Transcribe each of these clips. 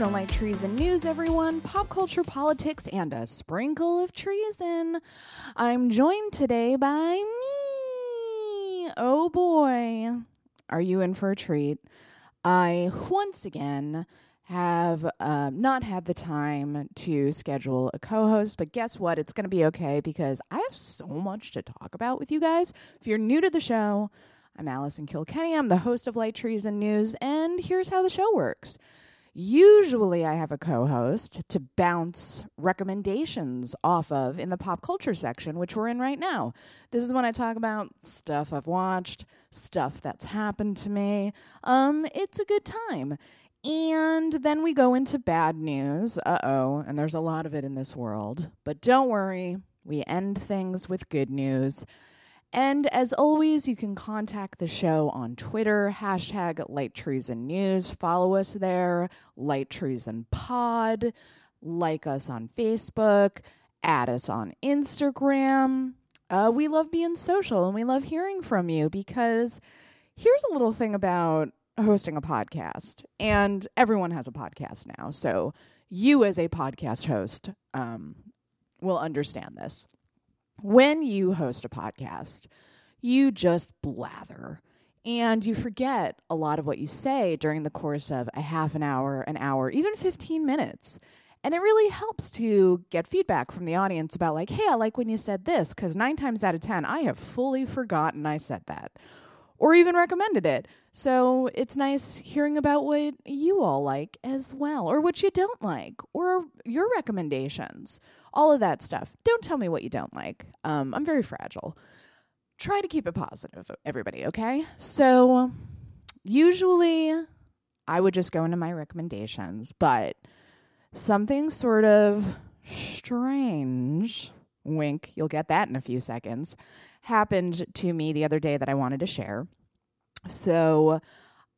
to Light Treason News, everyone. Pop culture, politics, and a sprinkle of treason. I'm joined today by me. Oh boy. Are you in for a treat? I once again have uh, not had the time to schedule a co host, but guess what? It's going to be okay because I have so much to talk about with you guys. If you're new to the show, I'm Allison Kilkenny. I'm the host of Light Treason News, and here's how the show works. Usually, I have a co host to bounce recommendations off of in the pop culture section, which we're in right now. This is when I talk about stuff I've watched, stuff that's happened to me. Um, it's a good time. And then we go into bad news. Uh oh, and there's a lot of it in this world. But don't worry, we end things with good news. And as always, you can contact the show on Twitter, hashtag Light Treason News. Follow us there, Light Treason Pod. Like us on Facebook, add us on Instagram. Uh, we love being social and we love hearing from you because here's a little thing about hosting a podcast. And everyone has a podcast now. So you, as a podcast host, um, will understand this when you host a podcast, you just blather and you forget a lot of what you say during the course of a half an hour, an hour, even 15 minutes. And it really helps to get feedback from the audience about, like, hey, I like when you said this, because nine times out of 10, I have fully forgotten I said that or even recommended it. So it's nice hearing about what you all like as well, or what you don't like, or your recommendations, all of that stuff. Don't tell me what you don't like. Um, I'm very fragile. Try to keep it positive, everybody, okay? So usually I would just go into my recommendations, but something sort of strange, wink, you'll get that in a few seconds, happened to me the other day that I wanted to share. So,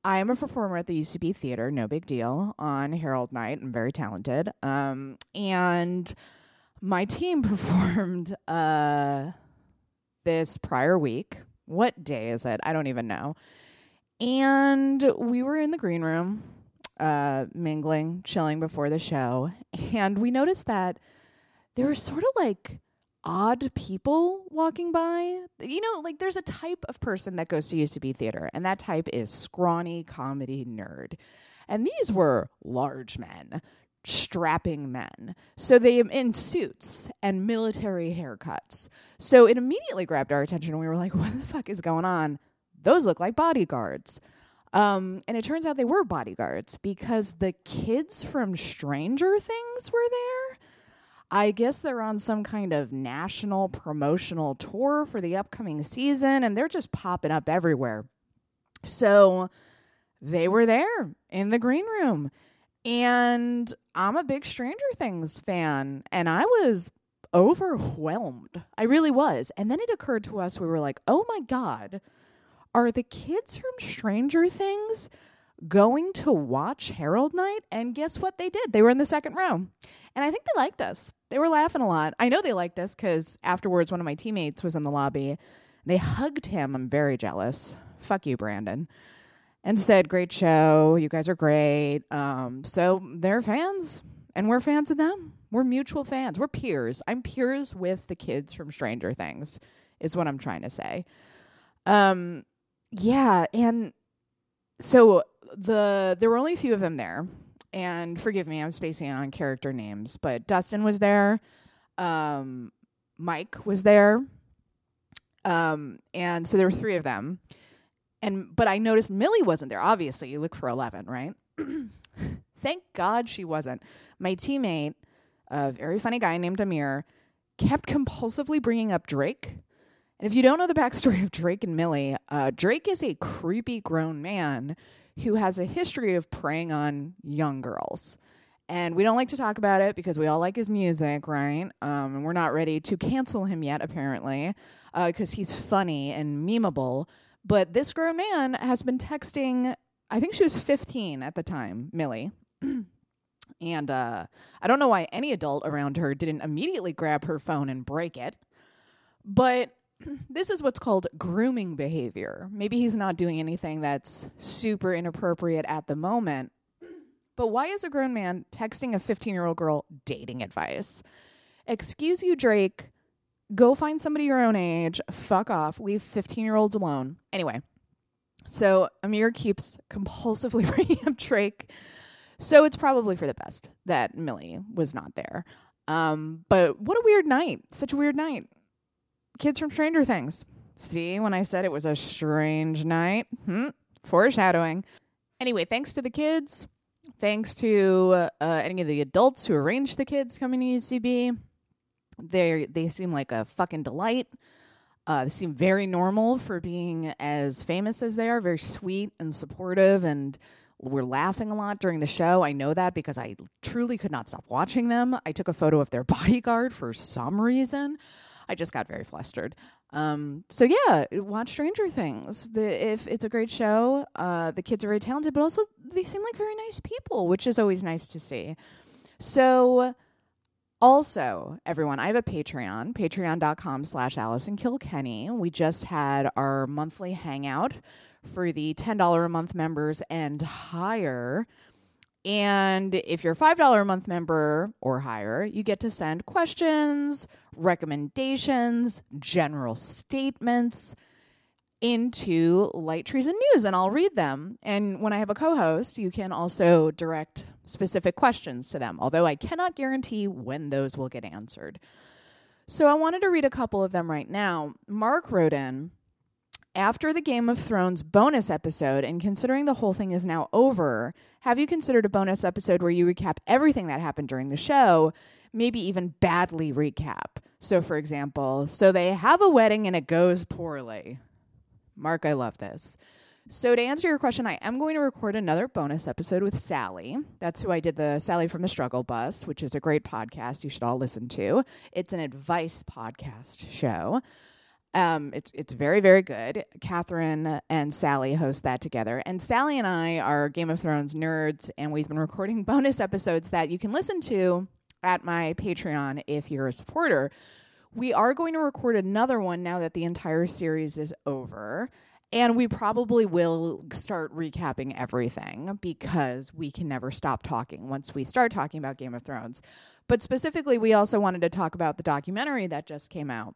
I am a performer at the UCB Theater, no big deal, on Harold Night. I'm very talented. Um, and my team performed uh, this prior week. What day is it? I don't even know. And we were in the green room, uh, mingling, chilling before the show. And we noticed that there were sort of like odd people walking by. You know, like there's a type of person that goes to UCB theater, and that type is scrawny comedy nerd. And these were large men, strapping men. So they in suits and military haircuts. So it immediately grabbed our attention and we were like, what the fuck is going on? Those look like bodyguards. Um, and it turns out they were bodyguards because the kids from Stranger Things were there. I guess they're on some kind of national promotional tour for the upcoming season and they're just popping up everywhere. So they were there in the green room. And I'm a big Stranger Things fan and I was overwhelmed. I really was. And then it occurred to us we were like, "Oh my god, are the kids from Stranger Things going to watch Harold Night?" And guess what they did? They were in the second row. And I think they liked us. They were laughing a lot. I know they liked us because afterwards, one of my teammates was in the lobby. They hugged him. I'm very jealous. Fuck you, Brandon. And said, Great show. You guys are great. Um, so they're fans, and we're fans of them. We're mutual fans. We're peers. I'm peers with the kids from Stranger Things, is what I'm trying to say. Um, yeah. And so the there were only a few of them there and forgive me, I'm spacing on character names, but Dustin was there, um, Mike was there, um, and so there were three of them. And but I noticed Millie wasn't there. Obviously, you look for eleven, right? Thank God she wasn't. My teammate, a very funny guy named Amir, kept compulsively bringing up Drake. And if you don't know the backstory of Drake and Millie, uh, Drake is a creepy grown man who has a history of preying on young girls. And we don't like to talk about it because we all like his music, right? Um, and we're not ready to cancel him yet, apparently, because uh, he's funny and memeable. But this grown man has been texting, I think she was 15 at the time, Millie. and uh, I don't know why any adult around her didn't immediately grab her phone and break it. But this is what's called grooming behavior. Maybe he's not doing anything that's super inappropriate at the moment, But why is a grown man texting a 15 year old girl dating advice? Excuse you, Drake. Go find somebody your own age. Fuck off. Leave 15 year olds alone. Anyway, so Amir keeps compulsively bringing up Drake. So it's probably for the best that Millie was not there. Um, but what a weird night. Such a weird night. Kids from Stranger Things. See, when I said it was a strange night, hmm, foreshadowing. Anyway, thanks to the kids. Thanks to uh, any of the adults who arranged the kids coming to UCB. They they seem like a fucking delight. Uh, they seem very normal for being as famous as they are. Very sweet and supportive, and we're laughing a lot during the show. I know that because I truly could not stop watching them. I took a photo of their bodyguard for some reason. I just got very flustered. Um, so yeah, watch Stranger Things. The, if it's a great show, uh, the kids are very talented, but also they seem like very nice people, which is always nice to see. So also, everyone, I have a Patreon, patreon.com slash Allison Kilkenny. We just had our monthly hangout for the $10 a month members and higher. And if you're a $5 a month member or higher, you get to send questions, recommendations, general statements into Light Treason News, and I'll read them. And when I have a co host, you can also direct specific questions to them, although I cannot guarantee when those will get answered. So I wanted to read a couple of them right now. Mark wrote in after the Game of Thrones bonus episode, and considering the whole thing is now over, have you considered a bonus episode where you recap everything that happened during the show? Maybe even badly recap. So, for example, so they have a wedding and it goes poorly. Mark, I love this. So, to answer your question, I am going to record another bonus episode with Sally. That's who I did the Sally from the Struggle Bus, which is a great podcast you should all listen to. It's an advice podcast show. Um, it's it's very very good. Catherine and Sally host that together, and Sally and I are Game of Thrones nerds, and we've been recording bonus episodes that you can listen to at my Patreon if you're a supporter. We are going to record another one now that the entire series is over. And we probably will start recapping everything because we can never stop talking once we start talking about Game of Thrones. But specifically, we also wanted to talk about the documentary that just came out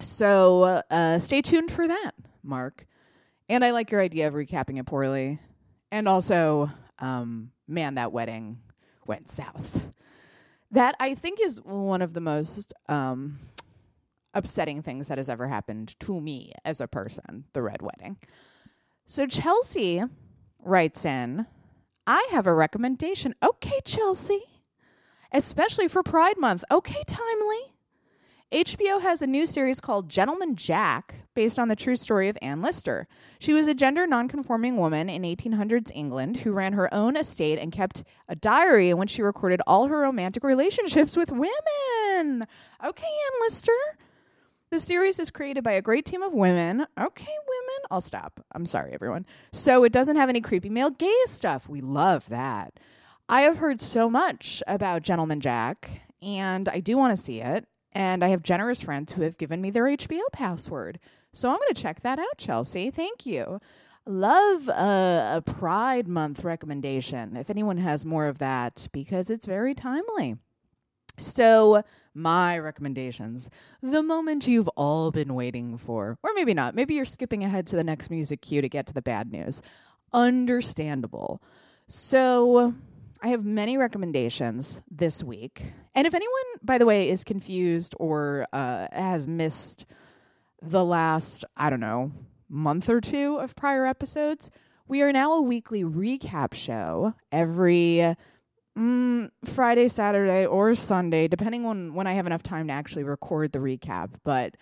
so uh, stay tuned for that, Mark. And I like your idea of recapping it poorly. And also, um, man, that wedding went south. That I think is one of the most um, upsetting things that has ever happened to me as a person, the red wedding. So Chelsea writes in, I have a recommendation. Okay, Chelsea. Especially for Pride Month. Okay, timely. HBO has a new series called Gentleman Jack, based on the true story of Anne Lister. She was a gender nonconforming woman in 1800s England who ran her own estate and kept a diary in which she recorded all her romantic relationships with women. Okay, Anne Lister. The series is created by a great team of women. Okay, women. I'll stop. I'm sorry, everyone. So it doesn't have any creepy male gaze stuff. We love that. I have heard so much about Gentleman Jack, and I do want to see it. And I have generous friends who have given me their HBO password. So I'm going to check that out, Chelsea. Thank you. Love a, a Pride Month recommendation if anyone has more of that because it's very timely. So, my recommendations the moment you've all been waiting for, or maybe not. Maybe you're skipping ahead to the next music cue to get to the bad news. Understandable. So, I have many recommendations this week. And if anyone, by the way, is confused or uh, has missed the last, I don't know, month or two of prior episodes, we are now a weekly recap show every mm, Friday, Saturday, or Sunday, depending on when I have enough time to actually record the recap. But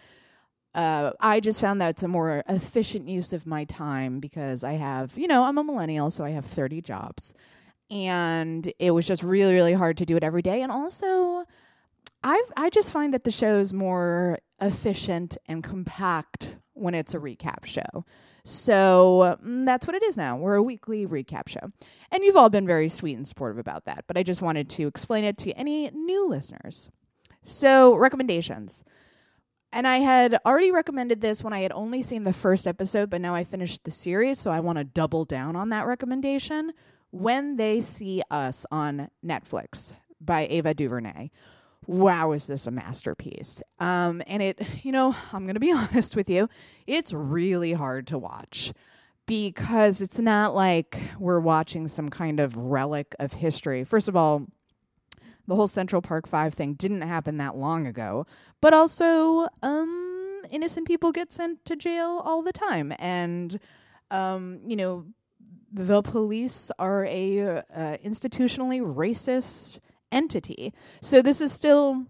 uh, I just found that it's a more efficient use of my time because I have, you know, I'm a millennial, so I have 30 jobs and it was just really really hard to do it every day and also i i just find that the show's more efficient and compact when it's a recap show so mm, that's what it is now. We're a weekly recap show. And you've all been very sweet and supportive about that but i just wanted to explain it to any new listeners. So recommendations. And I had already recommended this when I had only seen the first episode, but now I finished the series, so I want to double down on that recommendation. When they see us on Netflix by Ava DuVernay, wow, is this a masterpiece? Um, and it, you know, I'm going to be honest with you, it's really hard to watch because it's not like we're watching some kind of relic of history. First of all, the whole Central Park 5 thing didn't happen that long ago, but also, um, innocent people get sent to jail all the time. And, um, you know, the police are a uh, institutionally racist entity. So this is still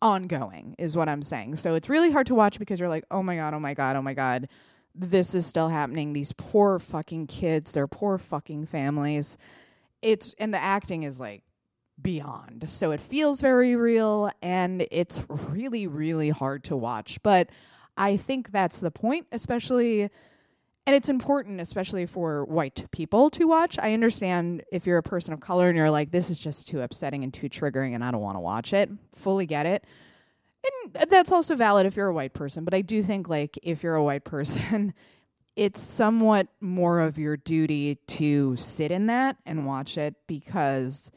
ongoing, is what I'm saying. So it's really hard to watch because you're like, oh my God, oh my God, oh my God, this is still happening. These poor fucking kids, their poor fucking families. It's, and the acting is like beyond. So it feels very real and it's really, really hard to watch. But I think that's the point, especially and it's important especially for white people to watch. I understand if you're a person of color and you're like this is just too upsetting and too triggering and i don't want to watch it. Fully get it. And that's also valid if you're a white person but i do think like if you're a white person it's somewhat more of your duty to sit in that and watch it because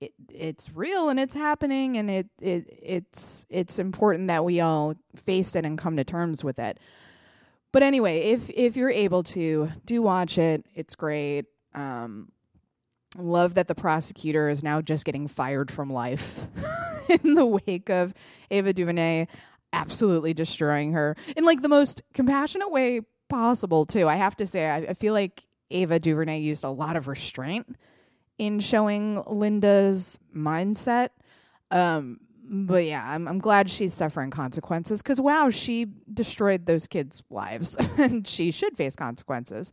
it, it's real and it's happening and it, it it's it's important that we all face it and come to terms with it but anyway, if if you're able to, do watch it. It's great. Um, love that the prosecutor is now just getting fired from life in the wake of Ava DuVernay absolutely destroying her in like the most compassionate way possible too. I have to say, I, I feel like Ava DuVernay used a lot of restraint in showing Linda's mindset. Um, but yeah, I'm I'm glad she's suffering consequences because wow, she destroyed those kids' lives and she should face consequences.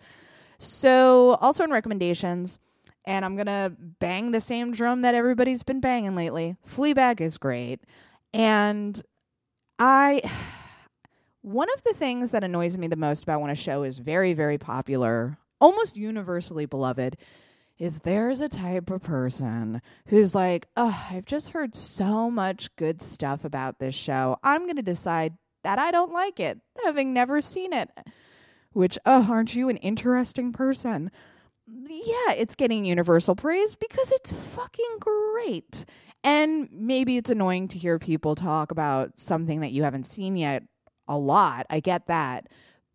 So also in recommendations, and I'm gonna bang the same drum that everybody's been banging lately. Fleabag is great, and I. One of the things that annoys me the most about when a show is very, very popular, almost universally beloved, is there's a type of person who's like, oh, I've just heard so much good stuff about this show. I'm going to decide that I don't like it, having never seen it. Which, oh, aren't you an interesting person? Yeah, it's getting universal praise because it's fucking great. And maybe it's annoying to hear people talk about something that you haven't seen yet a lot. I get that.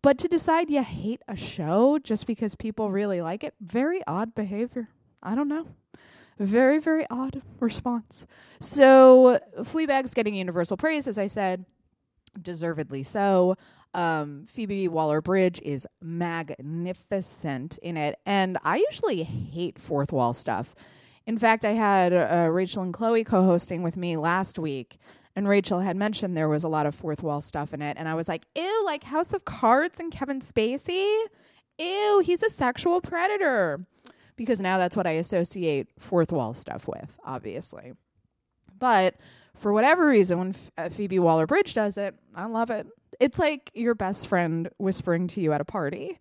But to decide you hate a show just because people really like it, very odd behavior. I don't know. Very, very odd response. So, Fleabag's getting universal praise, as I said, deservedly so. Um, Phoebe Waller Bridge is magnificent in it. And I usually hate fourth wall stuff. In fact, I had uh, Rachel and Chloe co hosting with me last week and Rachel had mentioned there was a lot of fourth wall stuff in it. And I was like, ew, like House of Cards and Kevin Spacey? Ew, he's a sexual predator. Because now that's what I associate fourth wall stuff with, obviously. But for whatever reason, when F- uh, Phoebe Waller Bridge does it, I love it. It's like your best friend whispering to you at a party.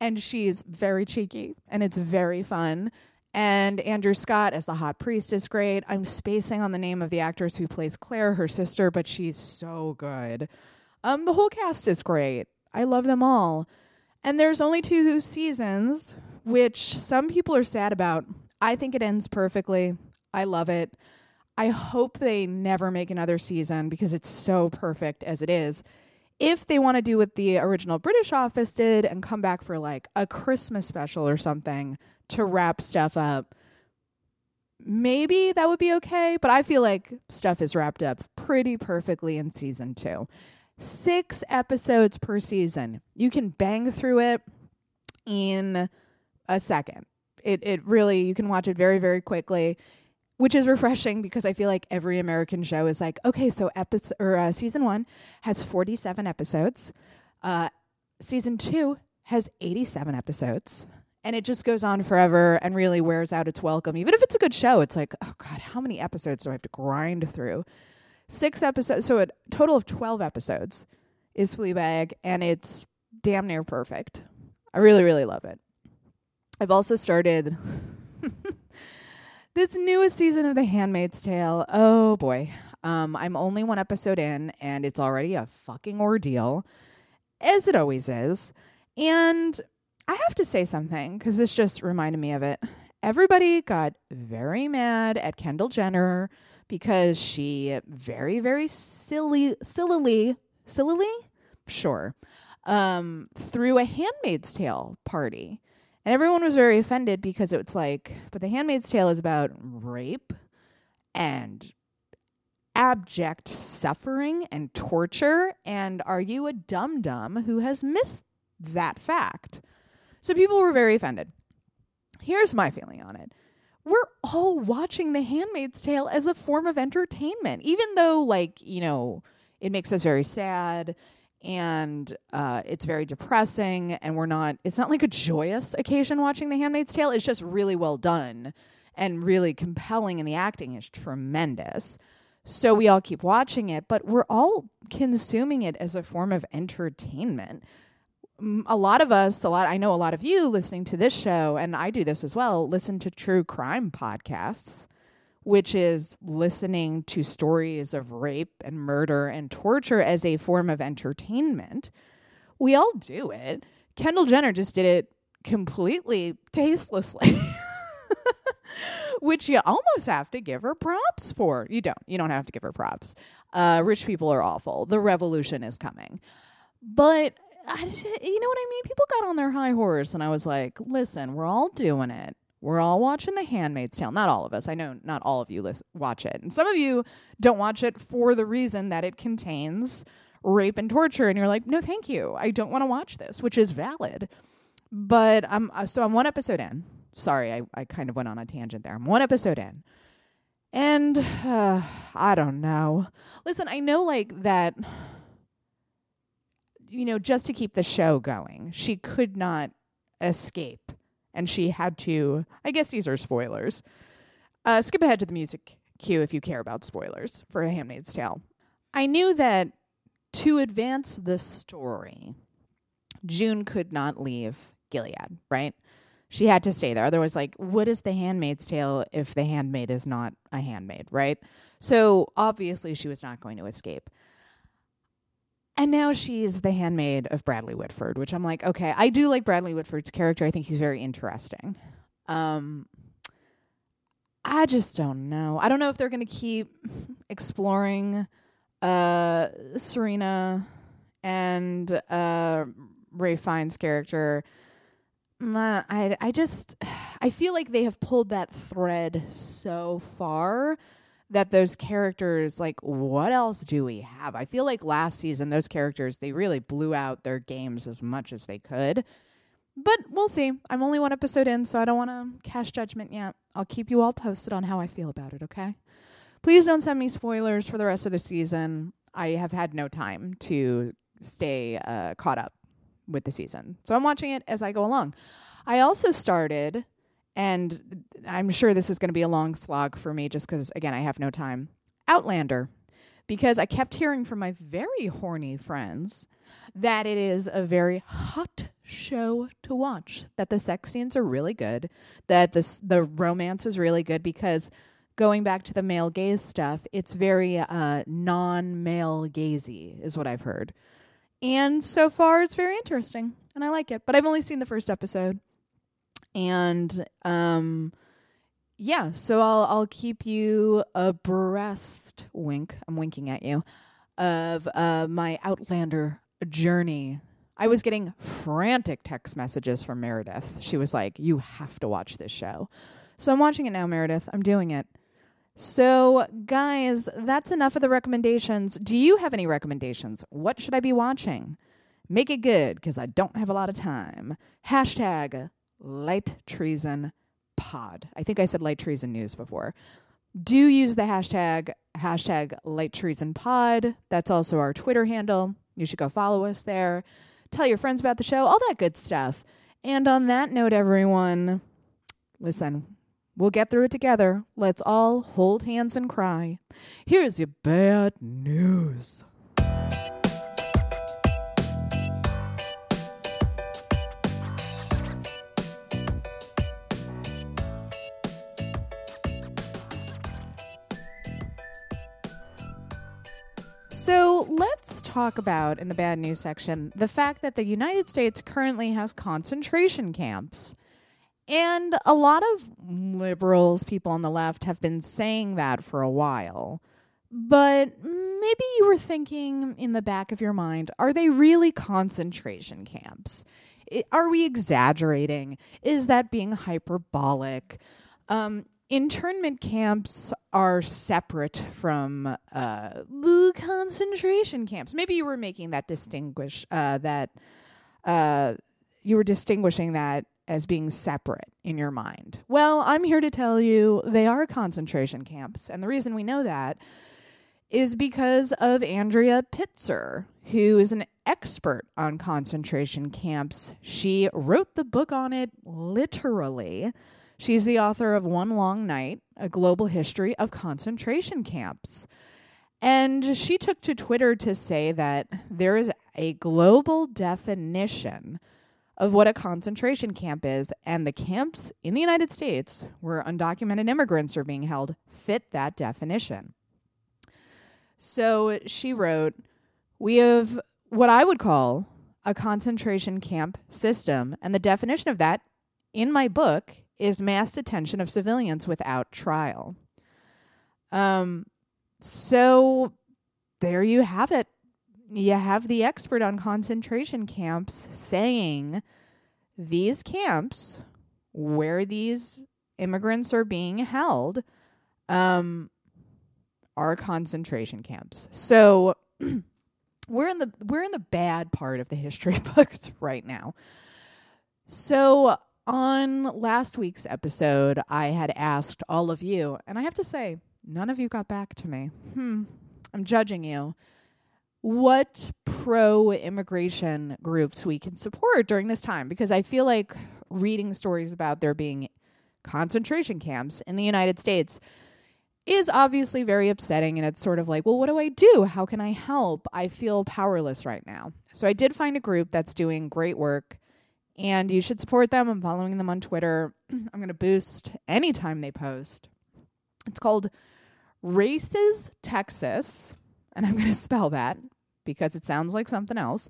And she's very cheeky and it's very fun. And Andrew Scott as the hot priest is great. I'm spacing on the name of the actress who plays Claire, her sister, but she's so good. Um, the whole cast is great. I love them all. And there's only two seasons, which some people are sad about. I think it ends perfectly. I love it. I hope they never make another season because it's so perfect as it is. If they want to do what the original British Office did and come back for like a Christmas special or something, to wrap stuff up, maybe that would be okay. But I feel like stuff is wrapped up pretty perfectly in season two. Six episodes per season. You can bang through it in a second. It it really you can watch it very very quickly, which is refreshing because I feel like every American show is like okay, so episode or uh, season one has forty seven episodes, uh, season two has eighty seven episodes and it just goes on forever and really wears out its welcome. Even if it's a good show, it's like, oh God, how many episodes do I have to grind through? Six episodes, so a total of 12 episodes is Fleabag, and it's damn near perfect. I really, really love it. I've also started this newest season of The Handmaid's Tale. Oh boy. Um, I'm only one episode in, and it's already a fucking ordeal, as it always is. And I have to say something because this just reminded me of it. everybody got very mad at Kendall Jenner because she very, very silly, sillily, sillily, sure, um, threw a Handmaid's Tale party. And everyone was very offended because it's like, but the Handmaid's Tale is about rape and abject suffering and torture. And are you a dum dum who has missed that fact? So people were very offended. Here's my feeling on it. We're all watching The Handmaid's Tale as a form of entertainment, even though, like, you know, it makes us very sad and uh, it's very depressing and we're not it's not like a joyous occasion watching the handmaid's tale it's just really well done and really compelling and the acting is tremendous so we all keep watching it but we're all consuming it as a form of entertainment a lot of us a lot i know a lot of you listening to this show and i do this as well listen to true crime podcasts which is listening to stories of rape and murder and torture as a form of entertainment. We all do it. Kendall Jenner just did it completely tastelessly. which you almost have to give her props for. You don't. You don't have to give her props. Uh, rich people are awful. The revolution is coming. But I, you know what I mean? People got on their high horse, and I was like, listen, we're all doing it. We're all watching The Handmaid's Tale. Not all of us. I know not all of you watch it. And some of you don't watch it for the reason that it contains rape and torture. And you're like, no, thank you. I don't want to watch this, which is valid. But I'm, uh, so I'm one episode in. Sorry, I, I kind of went on a tangent there. I'm one episode in. And uh, I don't know. Listen, I know like that, you know, just to keep the show going, she could not escape and she had to. I guess these are spoilers. Uh, skip ahead to the music cue if you care about spoilers for A Handmaid's Tale. I knew that to advance the story, June could not leave Gilead, right? She had to stay there. Otherwise, like, what is the handmaid's tale if the handmaid is not a handmaid, right? So obviously, she was not going to escape. And now she's the handmaid of Bradley Whitford, which I'm like, okay, I do like Bradley Whitford's character. I think he's very interesting. Um, I just don't know. I don't know if they're going to keep exploring uh, Serena and uh, Ralph Fiennes' character. I I just I feel like they have pulled that thread so far that those characters like what else do we have? I feel like last season those characters they really blew out their games as much as they could. But we'll see. I'm only one episode in so i don't want to cast judgment yet. I'll keep you all posted on how i feel about it okay? Please don't send me spoilers for the rest of the season. I have had no time to stay uh, caught up with the season. So i'm watching it as i go along. I also started and I'm sure this is going to be a long slog for me just because, again, I have no time. Outlander, because I kept hearing from my very horny friends that it is a very hot show to watch, that the sex scenes are really good, that the, the romance is really good because going back to the male gaze stuff, it's very uh, non male gazy, is what I've heard. And so far, it's very interesting, and I like it. But I've only seen the first episode and um yeah so i'll i'll keep you abreast wink i'm winking at you of uh my outlander journey. I was getting frantic text messages from meredith. She was like you have to watch this show. So i'm watching it now meredith. I'm doing it. So guys that's enough of the recommendations. Do you have any recommendations? What should i be watching? Make it good because i don't have a lot of time. Hashtag light treason pod. I think I said light treason news before. Do use the hashtag hashtag light treason pod. That's also our Twitter handle. You should go follow us there. Tell your friends about the show, all that good stuff. And on that note, everyone, listen, we'll get through it together. Let's all hold hands and cry. Here's your bad news. So let's talk about, in the bad news section, the fact that the United States currently has concentration camps. And a lot of liberals, people on the left, have been saying that for a while. But maybe you were thinking in the back of your mind are they really concentration camps? Are we exaggerating? Is that being hyperbolic? Um, internment camps are separate from uh, concentration camps. Maybe you were making that distinguish uh, that uh, you were distinguishing that as being separate in your mind. Well, I'm here to tell you they are concentration camps, and the reason we know that is because of Andrea Pitzer, who is an expert on concentration camps. She wrote the book on it literally. She's the author of One Long Night, a global history of concentration camps. And she took to Twitter to say that there is a global definition of what a concentration camp is, and the camps in the United States where undocumented immigrants are being held fit that definition. So she wrote, We have what I would call a concentration camp system. And the definition of that in my book is mass detention of civilians without trial. Um, so there you have it. You have the expert on concentration camps saying these camps where these immigrants are being held um, are concentration camps. So we're in the we're in the bad part of the history books right now. So on last week's episode, I had asked all of you, and I have to say, none of you got back to me. Hmm, I'm judging you. What pro immigration groups we can support during this time? Because I feel like reading stories about there being concentration camps in the United States is obviously very upsetting and it's sort of like, well, what do I do? How can I help? I feel powerless right now. So I did find a group that's doing great work and you should support them. I'm following them on Twitter. I'm going to boost anytime they post. It's called RAICES Texas, and I'm going to spell that because it sounds like something else.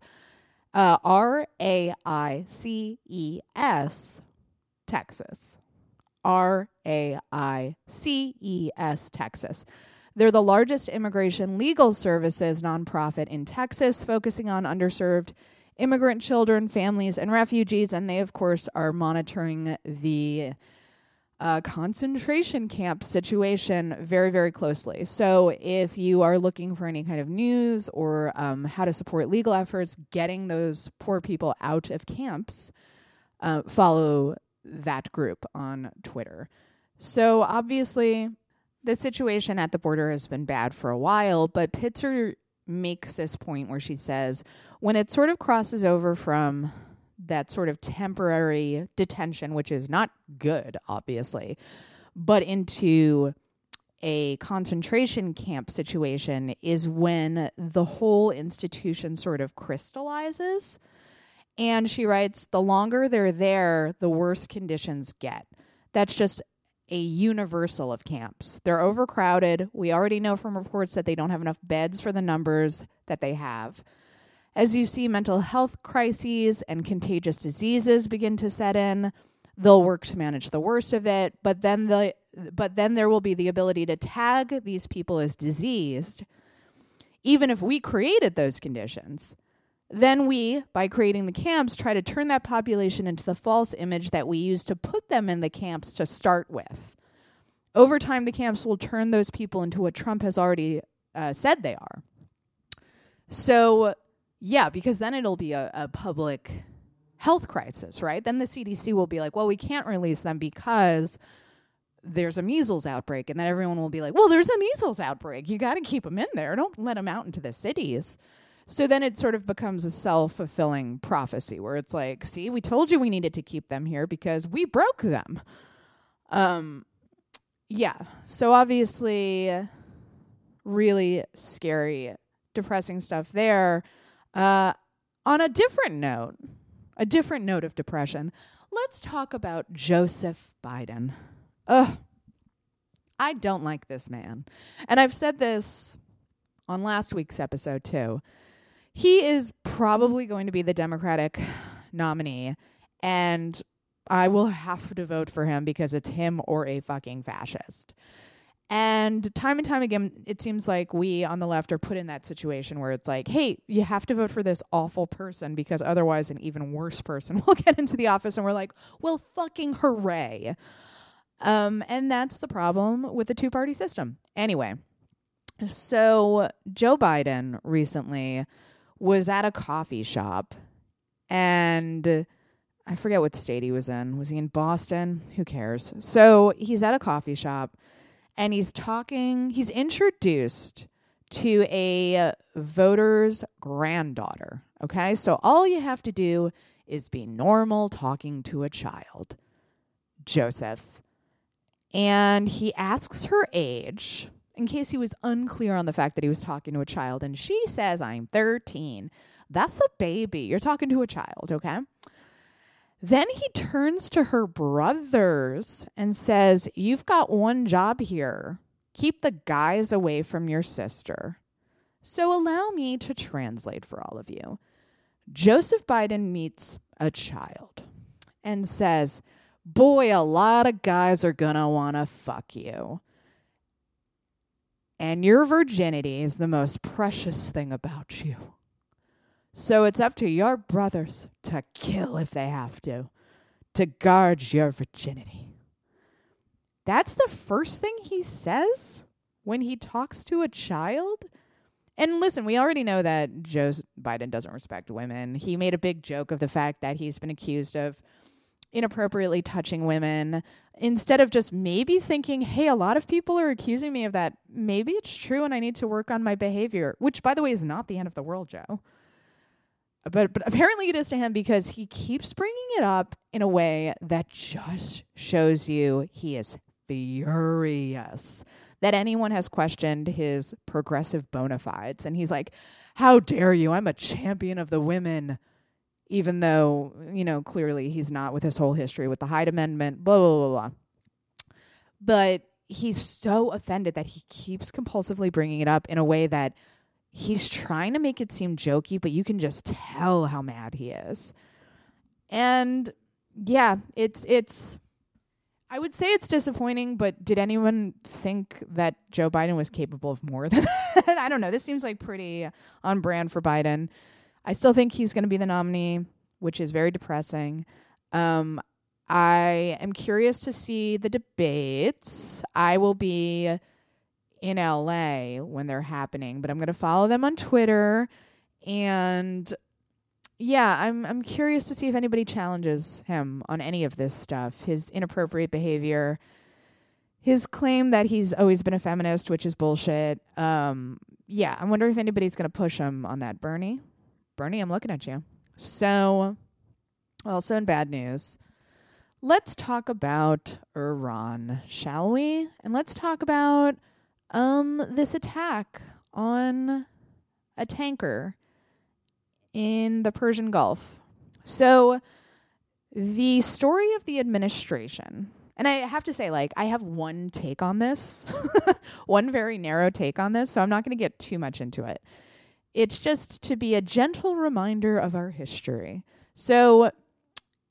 Uh, R A I C E S Texas. R A I C E S Texas. They're the largest immigration legal services nonprofit in Texas, focusing on underserved immigrant children, families, and refugees. And they, of course, are monitoring the uh, concentration camp situation very, very closely. So, if you are looking for any kind of news or um, how to support legal efforts getting those poor people out of camps, uh, follow that group on Twitter. So obviously, the situation at the border has been bad for a while, but Pitzer makes this point where she says when it sort of crosses over from that sort of temporary detention, which is not good, obviously, but into a concentration camp situation is when the whole institution sort of crystallizes and she writes, the longer they're there, the worse conditions get. That's just a universal of camps. They're overcrowded. We already know from reports that they don't have enough beds for the numbers that they have. As you see mental health crises and contagious diseases begin to set in, they'll work to manage the worst of it, but then the but then there will be the ability to tag these people as diseased even if we created those conditions. Then we, by creating the camps, try to turn that population into the false image that we use to put them in the camps to start with. Over time, the camps will turn those people into what Trump has already uh, said they are. So, yeah, because then it'll be a, a public health crisis, right? Then the CDC will be like, well, we can't release them because there's a measles outbreak. And then everyone will be like, well, there's a measles outbreak. You got to keep them in there. Don't let them out into the cities. So then it sort of becomes a self fulfilling prophecy where it's like, see, we told you we needed to keep them here because we broke them. Um, yeah. So obviously, really scary, depressing stuff there. Uh, on a different note, a different note of depression, let's talk about Joseph Biden. Ugh. I don't like this man. And I've said this on last week's episode too. He is probably going to be the Democratic nominee. And I will have to vote for him because it's him or a fucking fascist. And time and time again, it seems like we on the left are put in that situation where it's like, hey, you have to vote for this awful person because otherwise an even worse person will get into the office. And we're like, well, fucking hooray. Um, and that's the problem with the two party system. Anyway, so Joe Biden recently was at a coffee shop and I forget what state he was in. Was he in Boston? Who cares? So he's at a coffee shop and he's talking, he's introduced to a voter's granddaughter. Okay. So all you have to do is be normal talking to a child, Joseph. And he asks her age in case he was unclear on the fact that he was talking to a child. And she says, I'm 13. That's the baby. You're talking to a child, okay? Then he turns to her brothers and says, You've got one job here. Keep the guys away from your sister. So allow me to translate for all of you. Joseph Biden meets a child and says, Boy, a lot of guys are gonna wanna fuck you. And your virginity is the most precious thing about you. So it's up to your brothers to kill if they have to, to guard your virginity. That's the first thing he says when he talks to a child. And listen, we already know that Joe Biden doesn't respect women. He made a big joke of the fact that he's been accused of inappropriately touching women instead of just maybe thinking, hey, a lot of people are accusing me of that. Maybe it's true and I need to work on my behavior, which, by the way, is not the end of the world, Joe. But but apparently it is to him because he keeps bringing it up in a way that just shows you he is furious that anyone has questioned his progressive bona fides. And he's like how dare you? I'm a champion of the women even though you know clearly he's not with his whole history with the hyde amendment blah blah blah blah but he's so offended that he keeps compulsively bringing it up in a way that he's trying to make it seem jokey, but you can just tell how mad he is. And yeah, it's it's I would say it's disappointing, but did anyone think that Joe Biden was capable of more than that? I don't know. This seems like pretty on brand for Biden. I still think he's going to be the nominee, which is very depressing. Um, I am curious to see the debates. I will be in LA when they're happening, but I'm going to follow them on Twitter and yeah, I'm I'm curious to see if anybody challenges him on any of this stuff. His inappropriate behavior, his claim that he's always been a feminist, which is bullshit. Um yeah, I'm wondering if anybody's going to push him on that. Bernie? Bernie, I'm looking at you. So also in bad news, let's talk about Iran, shall we? And let's talk about um this attack on a tanker in the Persian Gulf. So the story of the administration and I have to say, like, I have one take on this, one very narrow take on this, so I'm not going to get too much into it. It's just to be a gentle reminder of our history. So,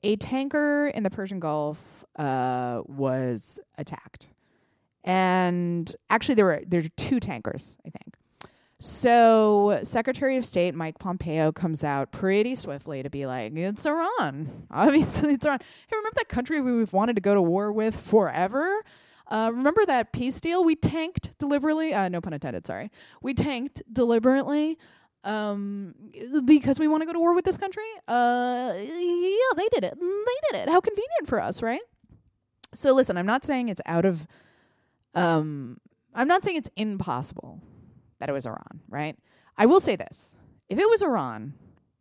a tanker in the Persian Gulf uh, was attacked and actually there were there are two tankers, I think. So Secretary of State Mike Pompeo comes out pretty swiftly to be like, "It's Iran. Obviously, it's Iran. Hey, remember that country we've wanted to go to war with forever? Uh, remember that peace deal we tanked deliberately? Uh, no pun intended. Sorry, we tanked deliberately." um because we want to go to war with this country uh yeah they did it they did it how convenient for us right so listen i'm not saying it's out of um, I'm not saying it's impossible that it was Iran, right? I will say this. If it was Iran,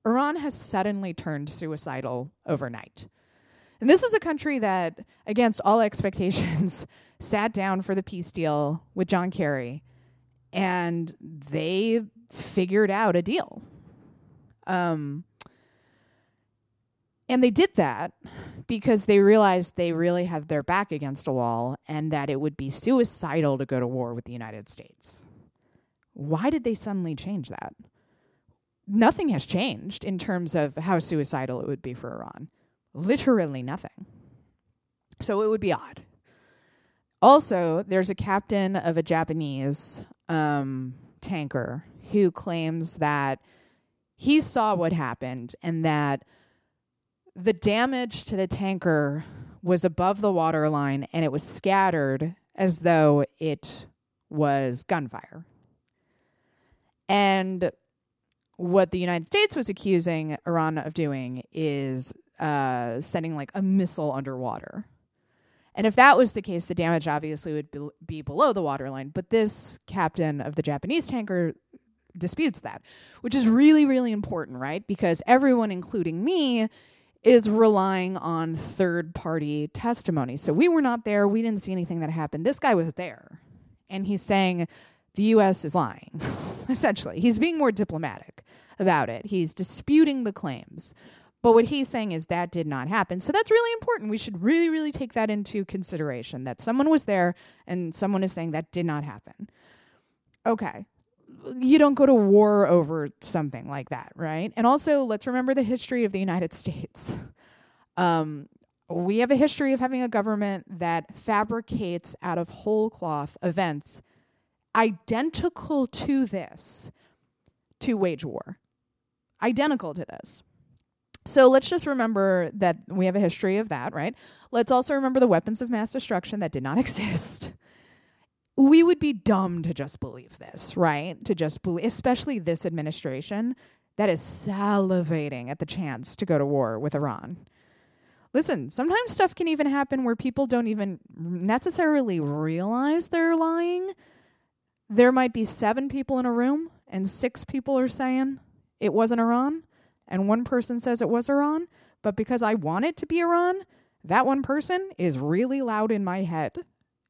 Iran has suddenly turned suicidal overnight. And this is a country that, against all expectations, sat down for the peace deal with John Kerry and they figured out a deal. Um, and they did that because they realized they really had their back against a wall and that it would be suicidal to go to war with the United States. Why did they suddenly change that? Nothing has changed in terms of how suicidal it would be for Iran. Literally nothing. So it would be odd. Also, there's a captain of a Japanese um, tanker who claims that he saw what happened and that the damage to the tanker was above the waterline and it was scattered as though it was gunfire. And what the United States was accusing Iran of doing is uh, sending like a missile underwater. And if that was the case, the damage obviously would be, be below the waterline. But this captain of the Japanese tanker disputes that, which is really, really important, right? Because everyone, including me, is relying on third party testimony. So we were not there. We didn't see anything that happened. This guy was there. And he's saying the U.S. is lying, essentially. He's being more diplomatic about it. He's disputing the claims. But what he's saying is that did not happen. So that's really important. We should really, really take that into consideration that someone was there and someone is saying that did not happen. Okay. You don't go to war over something like that, right? And also, let's remember the history of the United States. Um, we have a history of having a government that fabricates out of whole cloth events identical to this to wage war. Identical to this. So let's just remember that we have a history of that, right? Let's also remember the weapons of mass destruction that did not exist. We would be dumb to just believe this, right? To just believe, especially this administration that is salivating at the chance to go to war with Iran. Listen, sometimes stuff can even happen where people don't even necessarily realize they're lying. There might be seven people in a room, and six people are saying it wasn't Iran and one person says it was Iran, but because I want it to be Iran, that one person is really loud in my head.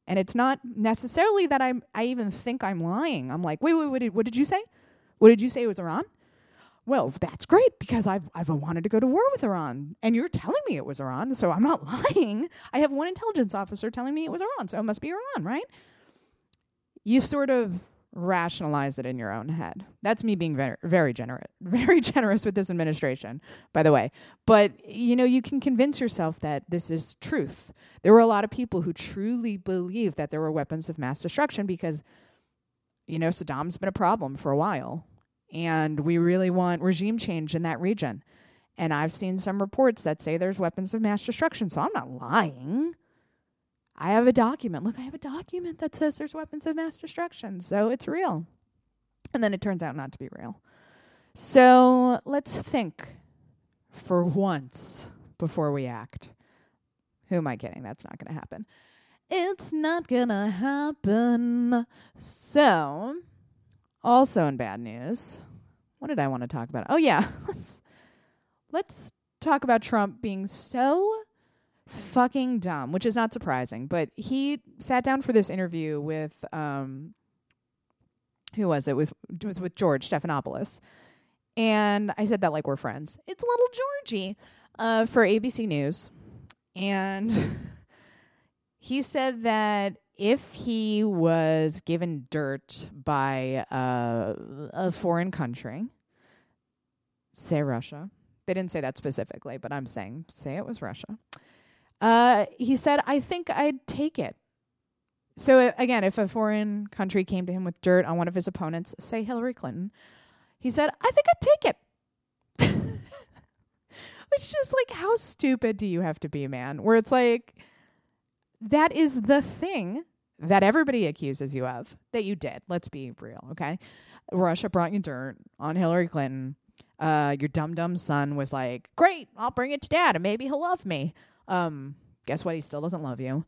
And it's not necessarily that I'm I even think I'm lying. I'm like, wait, wait, did, what did you say? What did you say it was Iran? Well, that's great because I've I've wanted to go to war with Iran, and you're telling me it was Iran, so I'm not lying. I have one intelligence officer telling me it was Iran, so it must be Iran, right? You sort of rationalize it in your own head. That's me being very very generous very generous with this administration, by the way. But you know, you can convince yourself that this is truth. There were a lot of people who truly believed that there were weapons of mass destruction because you know, Saddam's been a problem for a while. And we really want regime change in that region. And I've seen some reports that say there's weapons of mass destruction, so I'm not lying. I have a document. Look, I have a document that says there's weapons of mass destruction. So it's real. And then it turns out not to be real. So let's think for once before we act. Who am I kidding? That's not going to happen. It's not going to happen. So, also in bad news, what did I want to talk about? Oh, yeah. let's, let's talk about Trump being so fucking dumb, which is not surprising. But he sat down for this interview with um, who was it? With it was with George Stephanopoulos, and I said that like we're friends. It's little Georgie uh, for ABC News, and he said that if he was given dirt by uh, a foreign country, say Russia. They didn't say that specifically, but I'm saying say it was Russia uh, he said, I think I'd take it. So, uh, again, if a foreign country came to him with dirt on one of his opponents, say Hillary Clinton, he said, I think I'd take it. Which is just like, how stupid do you have to be, man? Where it's like, that is the thing that everybody accuses you of that you did. Let's be real, okay? Russia brought you dirt on Hillary Clinton. Uh, your dumb dumb son was like, "Great, I'll bring it to dad, and maybe he'll love me." Um, guess what? He still doesn't love you.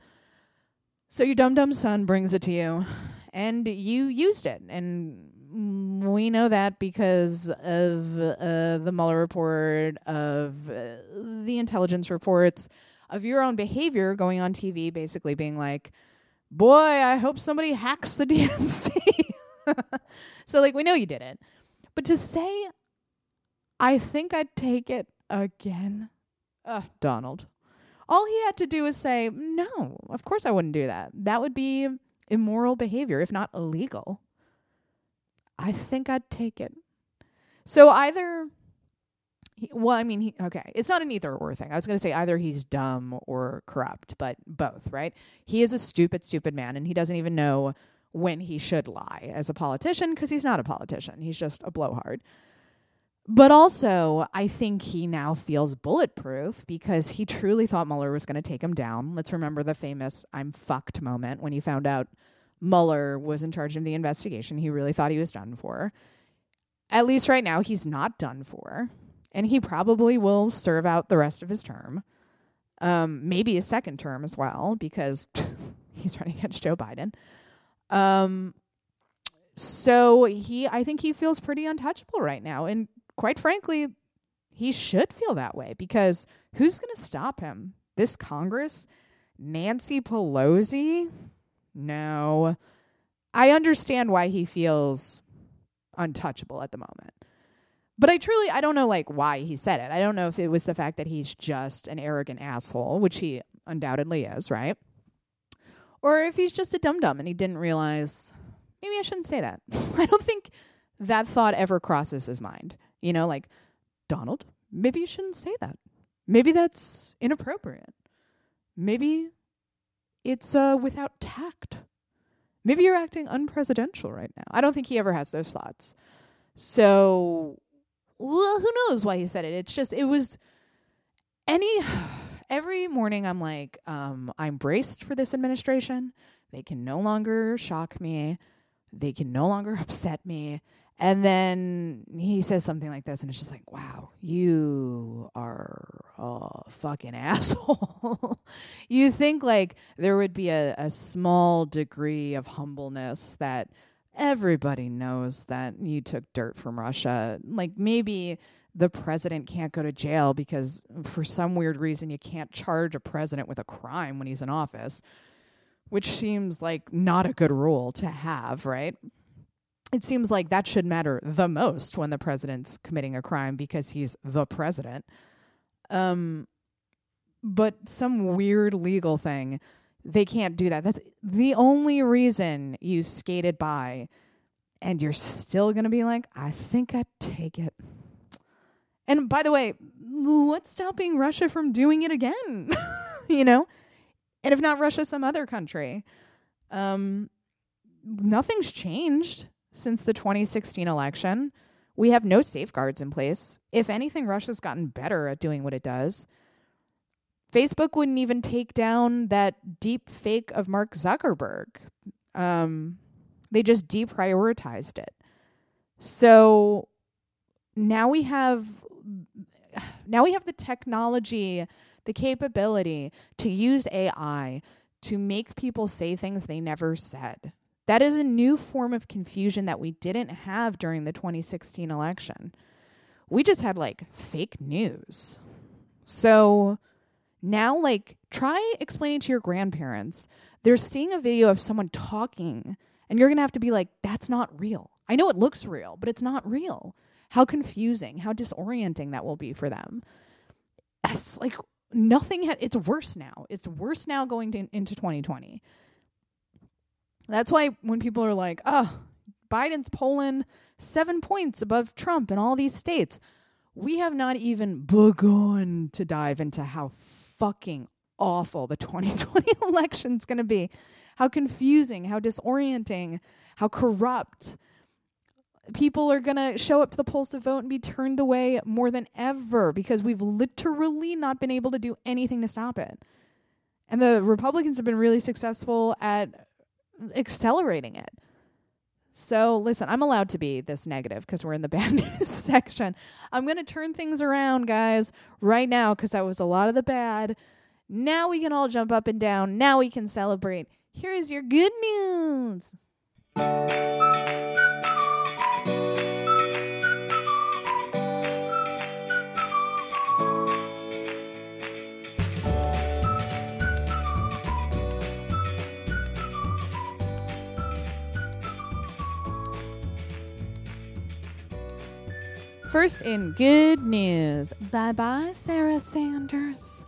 So your dumb dumb son brings it to you, and you used it, and we know that because of uh, the Mueller report, of uh, the intelligence reports, of your own behavior going on TV, basically being like, "Boy, I hope somebody hacks the DNC." so, like, we know you did it, but to say, "I think I'd take it again," uh, Donald. All he had to do was say, No, of course I wouldn't do that. That would be immoral behavior, if not illegal. I think I'd take it. So either he, well, I mean, he, okay, it's not an either or thing. I was going to say either he's dumb or corrupt, but both, right? He is a stupid, stupid man, and he doesn't even know when he should lie as a politician because he's not a politician. He's just a blowhard. But also, I think he now feels bulletproof because he truly thought Mueller was going to take him down. Let's remember the famous I'm fucked moment when he found out Mueller was in charge of the investigation. He really thought he was done for. At least right now, he's not done for and he probably will serve out the rest of his term. Um, maybe a second term as well, because he's running against Joe Biden. Um, so he, I think he feels pretty untouchable right now, and quite frankly, he should feel that way because who's going to stop him? This Congress, Nancy Pelosi? No. I understand why he feels untouchable at the moment. But I truly I don't know like why he said it. I don't know if it was the fact that he's just an arrogant asshole, which he undoubtedly is, right? Or if he's just a dum dum and he didn't realize maybe I shouldn't say that. I don't think that thought ever crosses his mind. You know, like Donald, maybe you shouldn't say that. Maybe that's inappropriate. Maybe it's uh without tact. Maybe you're acting unpresidential right now. I don't think he ever has those thoughts. So well, who knows why he said it? It's just it was any every morning I'm like, um, I'm braced for this administration. They can no longer shock me. They can no longer upset me. And then he says something like this, and it's just like, wow, you are a fucking asshole. you think like there would be a, a small degree of humbleness that everybody knows that you took dirt from Russia. Like maybe the president can't go to jail because for some weird reason you can't charge a president with a crime when he's in office, which seems like not a good rule to have, right? It seems like that should matter the most when the president's committing a crime because he's the president. Um but some weird legal thing they can't do that. That's the only reason you skated by and you're still to be like, I think I take it. And by the way, what's stopping Russia from doing it again? you know? And if not Russia, some other country. Um, nothing's changed since the 2016 election. We have no safeguards in place. If anything, Russia's gotten better at doing what it does. Facebook wouldn't even take down that deep fake of Mark Zuckerberg. Um, they just deprioritized it. So now we have now we have the technology, the capability to use AI to make people say things they never said. That is a new form of confusion that we didn't have during the 2016 election. We just had like fake news. So now, like, try explaining to your grandparents. They're seeing a video of someone talking, and you're to have to be like, that's not real. I know it looks real, but it's not real. How confusing, how disorienting that will be for them. It's like nothing, ha- it's worse now. It's worse now going to, into 2020. That's why when people are like, oh, Biden's polling seven points above Trump in all these states, we have not even begun to dive into how fucking awful the 2020 election's going to be. How confusing, how disorienting, how corrupt. People are going to show up to the polls to vote and be turned away more than ever because we've literally not been able to do anything to stop it. And the Republicans have been really successful at accelerating it. So, listen, I'm allowed to be this negative because we're in the bad news section. I'm going to turn things around, guys, right now because that was a lot of the bad. Now we can all jump up and down. Now we can celebrate. Here is your good news. First, in good news, bye bye, Sarah Sanders.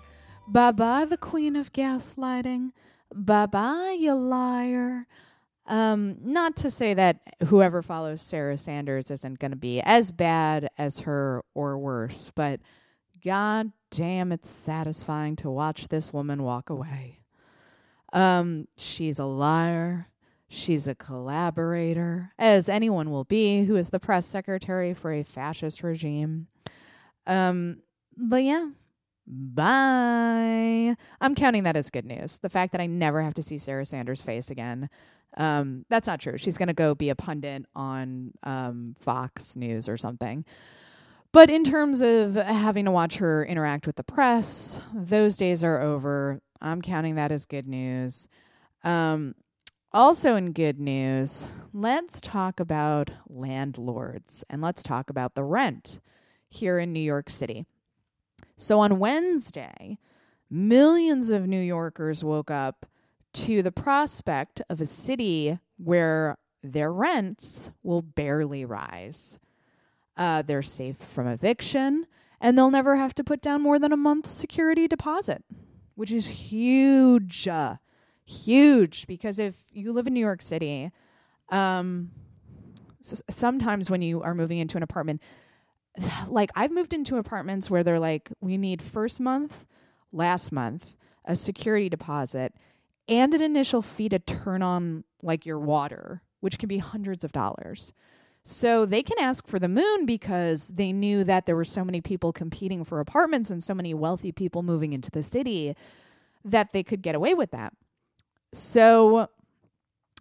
Bye bye, the queen of gaslighting. Bye bye, you liar. Um, not to say that whoever follows Sarah Sanders isn't going to be as bad as her or worse, but god damn, it's satisfying to watch this woman walk away. Um, she's a liar. She's a collaborator, as anyone will be who is the press secretary for a fascist regime. Um, but yeah, bye. I'm counting that as good news. The fact that I never have to see Sarah Sanders' face again. Um, that's not true. She's going to go be a pundit on um, Fox News or something. But in terms of having to watch her interact with the press, those days are over. I'm counting that as good news. Um, also, in good news, let's talk about landlords and let's talk about the rent here in New York City. So, on Wednesday, millions of New Yorkers woke up to the prospect of a city where their rents will barely rise. Uh, they're safe from eviction, and they'll never have to put down more than a month's security deposit which is huge. Uh, huge because if you live in New York City, um, s- sometimes when you are moving into an apartment, like I've moved into apartments where they're like, we need first month, last month, a security deposit, and an initial fee to turn on like your water, which can be hundreds of dollars. So they can ask for the moon because they knew that there were so many people competing for apartments and so many wealthy people moving into the city that they could get away with that. So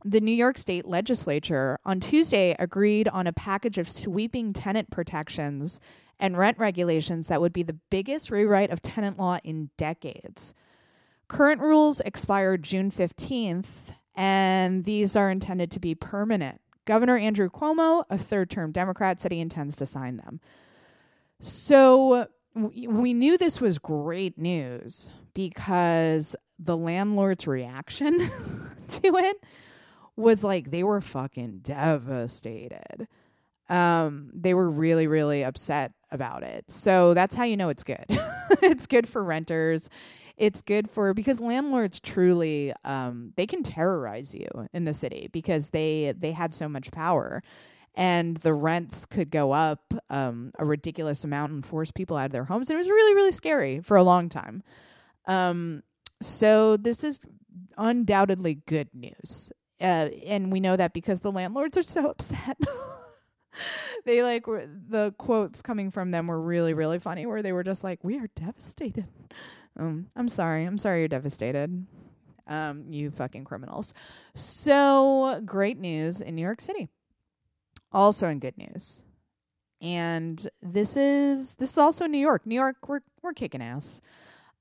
the New York State legislature on Tuesday agreed on a package of sweeping tenant protections and rent regulations that would be the biggest rewrite of tenant law in decades. Current rules expire June 15th, and these are intended to be permanent. Governor Andrew Cuomo, a third term Democrat, said he intends to sign them. So we knew this was great news because the landlord's reaction to it was like they were fucking devastated. Um, they were really, really upset about it. So that's how you know it's good. it's good for renters it's good for because landlords truly um, they can terrorize you in the city because they they had so much power and the rents could go up um, a ridiculous amount and force people out of their homes. And it was really, really scary for a long time. Um, so this is undoubtedly good news. Uh, and we know that because the landlords are so upset. they like were, the quotes coming from them were really, really funny, where they were just like, "We are devastated." Um, I'm sorry. I'm sorry you're devastated. Um, you fucking criminals. So great news in New York City. Also in good news. And this is this is also New York. New York, we're we're kicking ass.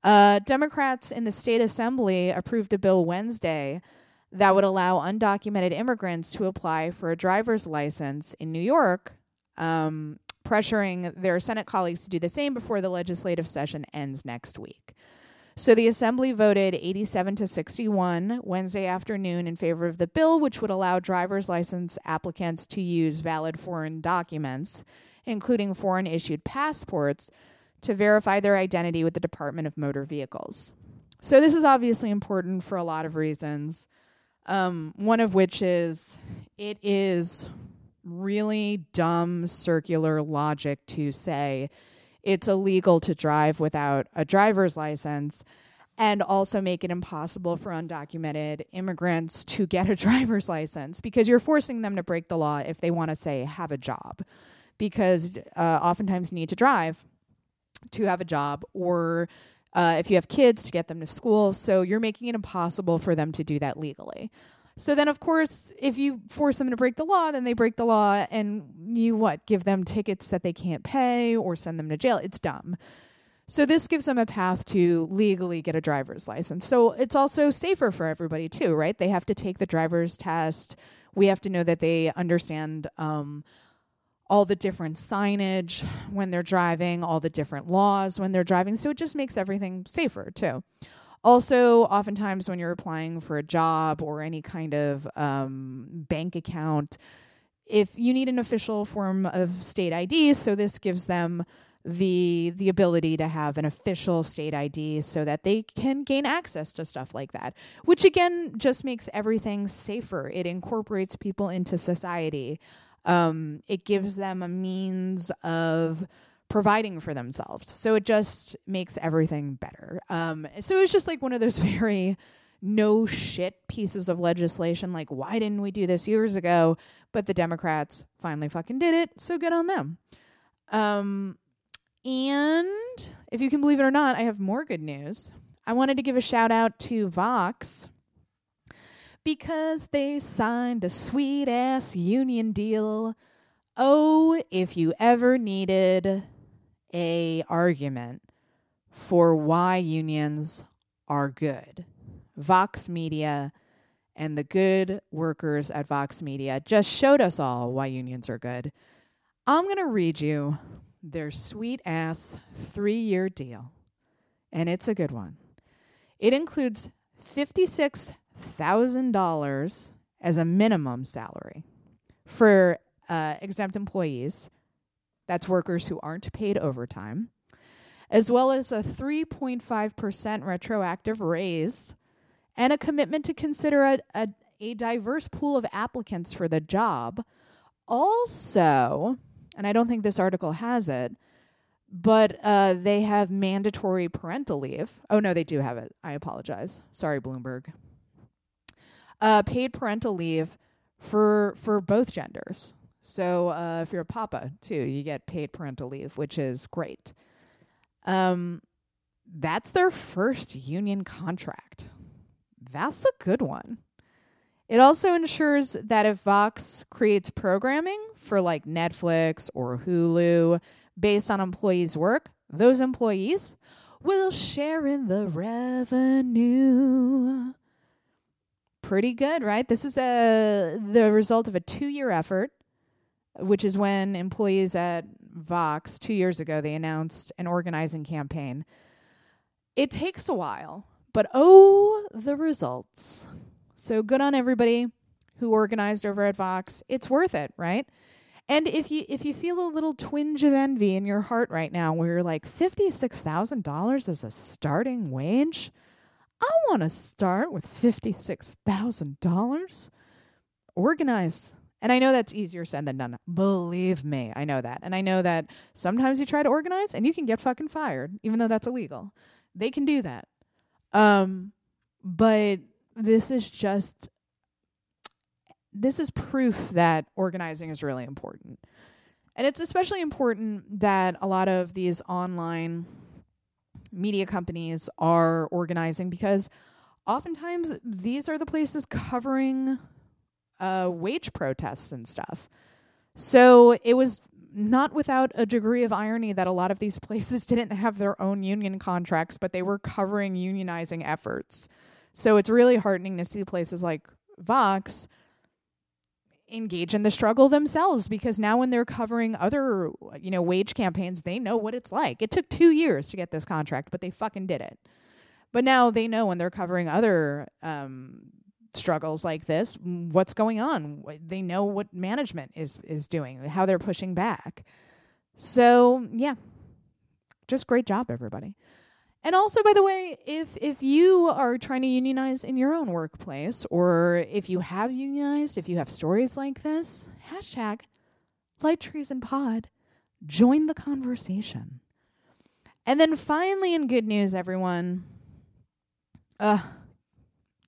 Uh, Democrats in the state assembly approved a bill Wednesday that would allow undocumented immigrants to apply for a driver's license in New York um, pressuring their Senate colleagues to do the same before the legislative session ends next week. So the Assembly voted 87 to 61 Wednesday afternoon in favor of the bill, which would allow driver's license applicants to use valid foreign documents, including foreign issued passports, to verify their identity with the Department of Motor Vehicles. So this is obviously important for a lot of reasons. Um, one of which is it is really dumb circular logic to say it's illegal to drive without a driver's license and also make it impossible for undocumented immigrants to get a driver's license because you're forcing them to break the law if they want to say have a job because uh, oftentimes you need to drive to have a job or uh, if you have kids to get them to school so you're making it impossible for them to do that legally so then, of course, if you force them to break the law, then they break the law, and you what? Give them tickets that they can't pay or send them to jail. It's dumb. So this gives them a path to legally get a driver's license. So it's also safer for everybody too, right? They have to take the driver's test. We have to know that they understand um, all the different signage when they're driving, all the different laws when they're driving. So it just makes everything safer too. Also, oftentimes when you're applying for a job or any kind of um, bank account, if you need an official form of state ID, so this gives them the the ability to have an official state ID so that they can gain access to stuff like that which again just makes everything safer it incorporates people into society um, it gives them a means of providing for themselves. So it just makes everything better. Um, so it's just like one of those very no shit pieces of legislation like why didn't we do this years ago? But the democrats finally fucking did it so good on them. Um and if you can believe it or not, I have more good news. I wanted to give a shout out to Vox because they signed a sweet ass union deal. Oh, if you ever needed a argument for why unions are good. Vox Media and the good workers at Vox Media just showed us all why unions are good. I'm going to read you their sweet ass three year deal, and it's a good one. It includes $56,000 as a minimum salary for uh, exempt employees. That's workers who aren't paid overtime, as well as a 3.5% retroactive raise and a commitment to consider a, a, a diverse pool of applicants for the job. Also, and I don't think this article has it, but uh, they have mandatory parental leave. Oh, no, they do have it. I apologize. Sorry, Bloomberg. Uh, paid parental leave for for both genders. So uh, if you're a papa too, you get paid parental leave, which is great. Um, that's their first union contract. That's a good one. It also ensures that if Vox creates programming for like Netflix or Hulu based on employees' work, those employees will share in the revenue. Pretty good, right? This is a the result of a 2-year effort, which is when employees at Vox 2 years ago they announced an organizing campaign. It takes a while, but oh, the results. So good on everybody who organized over at Vox. It's worth it, right? And if you if you feel a little twinge of envy in your heart right now where you're like $56,000 as a starting wage, I want to start with $56,000. Organize. And I know that's easier said than done. Believe me, I know that. And I know that sometimes you try to organize and you can get fucking fired even though that's illegal. They can do that. Um but this is just this is proof that organizing is really important. And it's especially important that a lot of these online media companies are organizing because oftentimes these are the places covering uh, wage protests and stuff. So it was not without a degree of irony that a lot of these places didn't have their own union contracts, but they were covering unionizing efforts. So it's really heartening to see places like Vox engage in the struggle themselves because now when they're covering other you know wage campaigns they know what it's like. It took 2 years to get this contract but they fucking did it. But now they know when they're covering other um, struggles like this what's going on? They know what management is is doing how they're pushing back. So yeah. Just great job everybody and also, by the way, if if you are trying to unionize in your own workplace, or if you have unionized, if you have stories like this, hashtag Light Treason Pod, join the conversation. And then finally, in good news, everyone, uh,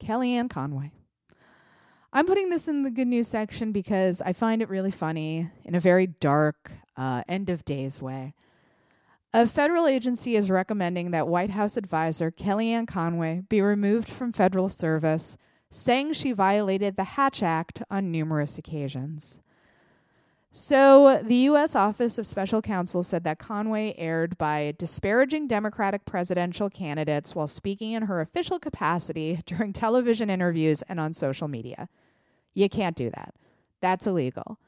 Kellyanne Conway. I'm putting this in the good news section because I find it really funny in a very dark, uh, end of days way. A federal agency is recommending that White House advisor Kellyanne Conway be removed from federal service, saying she violated the Hatch Act on numerous occasions. So, the U.S. Office of Special Counsel said that Conway erred by disparaging Democratic presidential candidates while speaking in her official capacity during television interviews and on social media. You can't do that. That's illegal.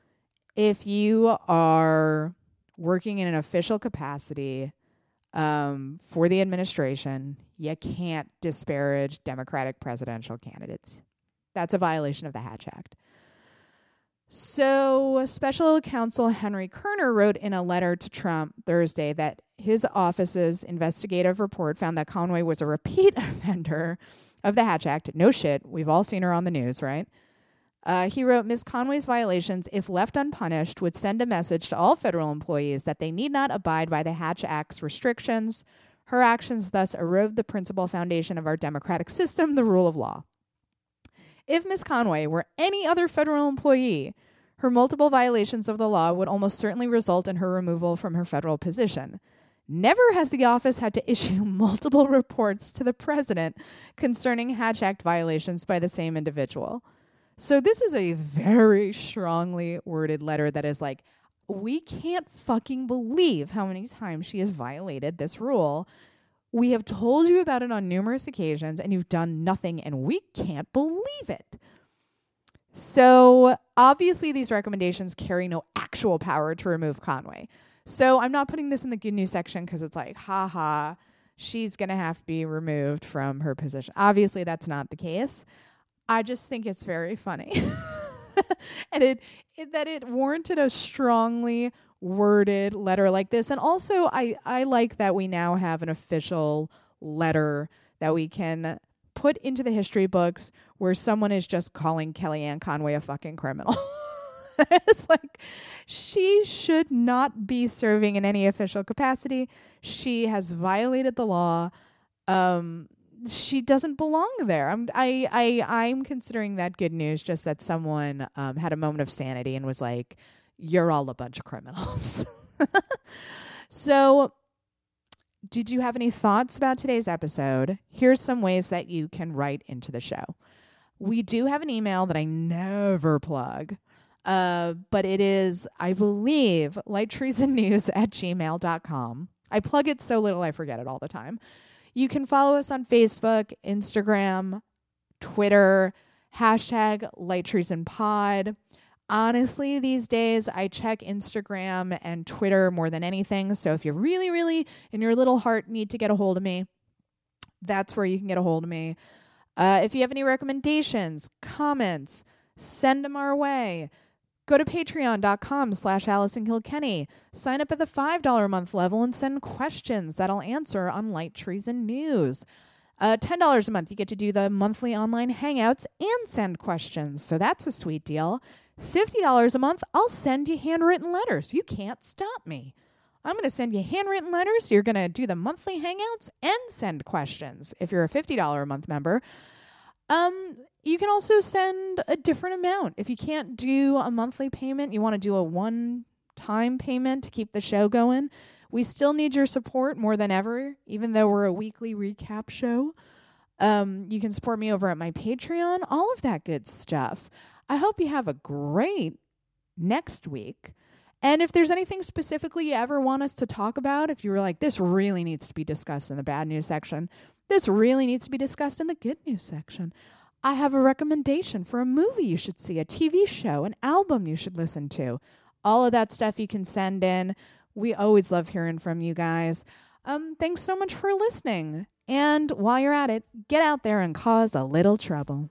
If you are working in an official capacity um, for the administration, you can't disparage Democratic presidential candidates. That's a violation of the Hatch Act. So, special counsel Henry Kerner wrote in a letter to Trump Thursday that his office's investigative report found that Conway was a repeat offender of the Hatch Act. No shit. We've all seen her on the news, right? Uh, he wrote Ms. Conway's violations, if left unpunished, would send a message to all federal employees that they need not abide by the Hatch Act's restrictions. Her actions thus erode the principal foundation of our democratic system, the rule of law. If Ms. Conway were any other federal employee, her multiple violations of the law would almost certainly result in her removal from her federal position. Never has the office had to issue multiple reports to the president concerning Hatch Act violations by the same individual. So, this is a very strongly worded letter that is like, we can't fucking believe how many times she has violated this rule. We have told you about it on numerous occasions and you've done nothing, and we can't believe it. So, obviously, these recommendations carry no actual power to remove Conway. So, I'm not putting this in the good news section because it's like, haha, she's going to have to be removed from her position. Obviously, that's not the case. I just think it's very funny. and it, it that it warranted a strongly worded letter like this and also I I like that we now have an official letter that we can put into the history books where someone is just calling Kellyanne Conway a fucking criminal. it's like she should not be serving in any official capacity. She has violated the law. Um, she doesn't belong there. I'm I I I'm considering that good news. Just that someone um, had a moment of sanity and was like, "You're all a bunch of criminals." so did you have any thoughts about today's episode? Here's some ways that you can write into the show. We do have an email that I never plug, uh, but it is, I believe, lighttreasonnews at gmail.com. I plug it so little I forget it all the time. You can follow us on Facebook, Instagram, Twitter, hashtag Light Treason Pod. honestly these days i check instagram and twitter more than anything. So if you really really in your little heart need to get a hold of me that's where you can get a hold of me. Uh, if you have any recommendations comments send them our way go to patreon.com slash allison kilkenny sign up at the $5 a month level and send questions that i'll answer on light treason news uh, $10 a month you get to do the monthly online hangouts and send questions so that's a sweet deal $50 a month, I'll send you handwritten letters. You can't stop me. I'm going to send you handwritten letters. You're going to do the monthly hangouts and send questions if you're a $50 a month member. Um, you can also send a different amount. If you can't do a monthly payment, you want to do a one time payment to keep the show going. We still need your support more than ever, even though we're a weekly recap show. Um, you can support me over at my Patreon, all of that good stuff. I hope you have a great next week. And if there's anything specifically you ever want us to talk about, if you were like, this really needs to be discussed in the bad news section, this really needs to be discussed in the good news section. I have a recommendation for a movie you should see, a TV show, an album you should listen to. All of that stuff you can send in. We always love hearing from you guys. Um, thanks so much for listening. And while you're at it, get out there and cause a little trouble.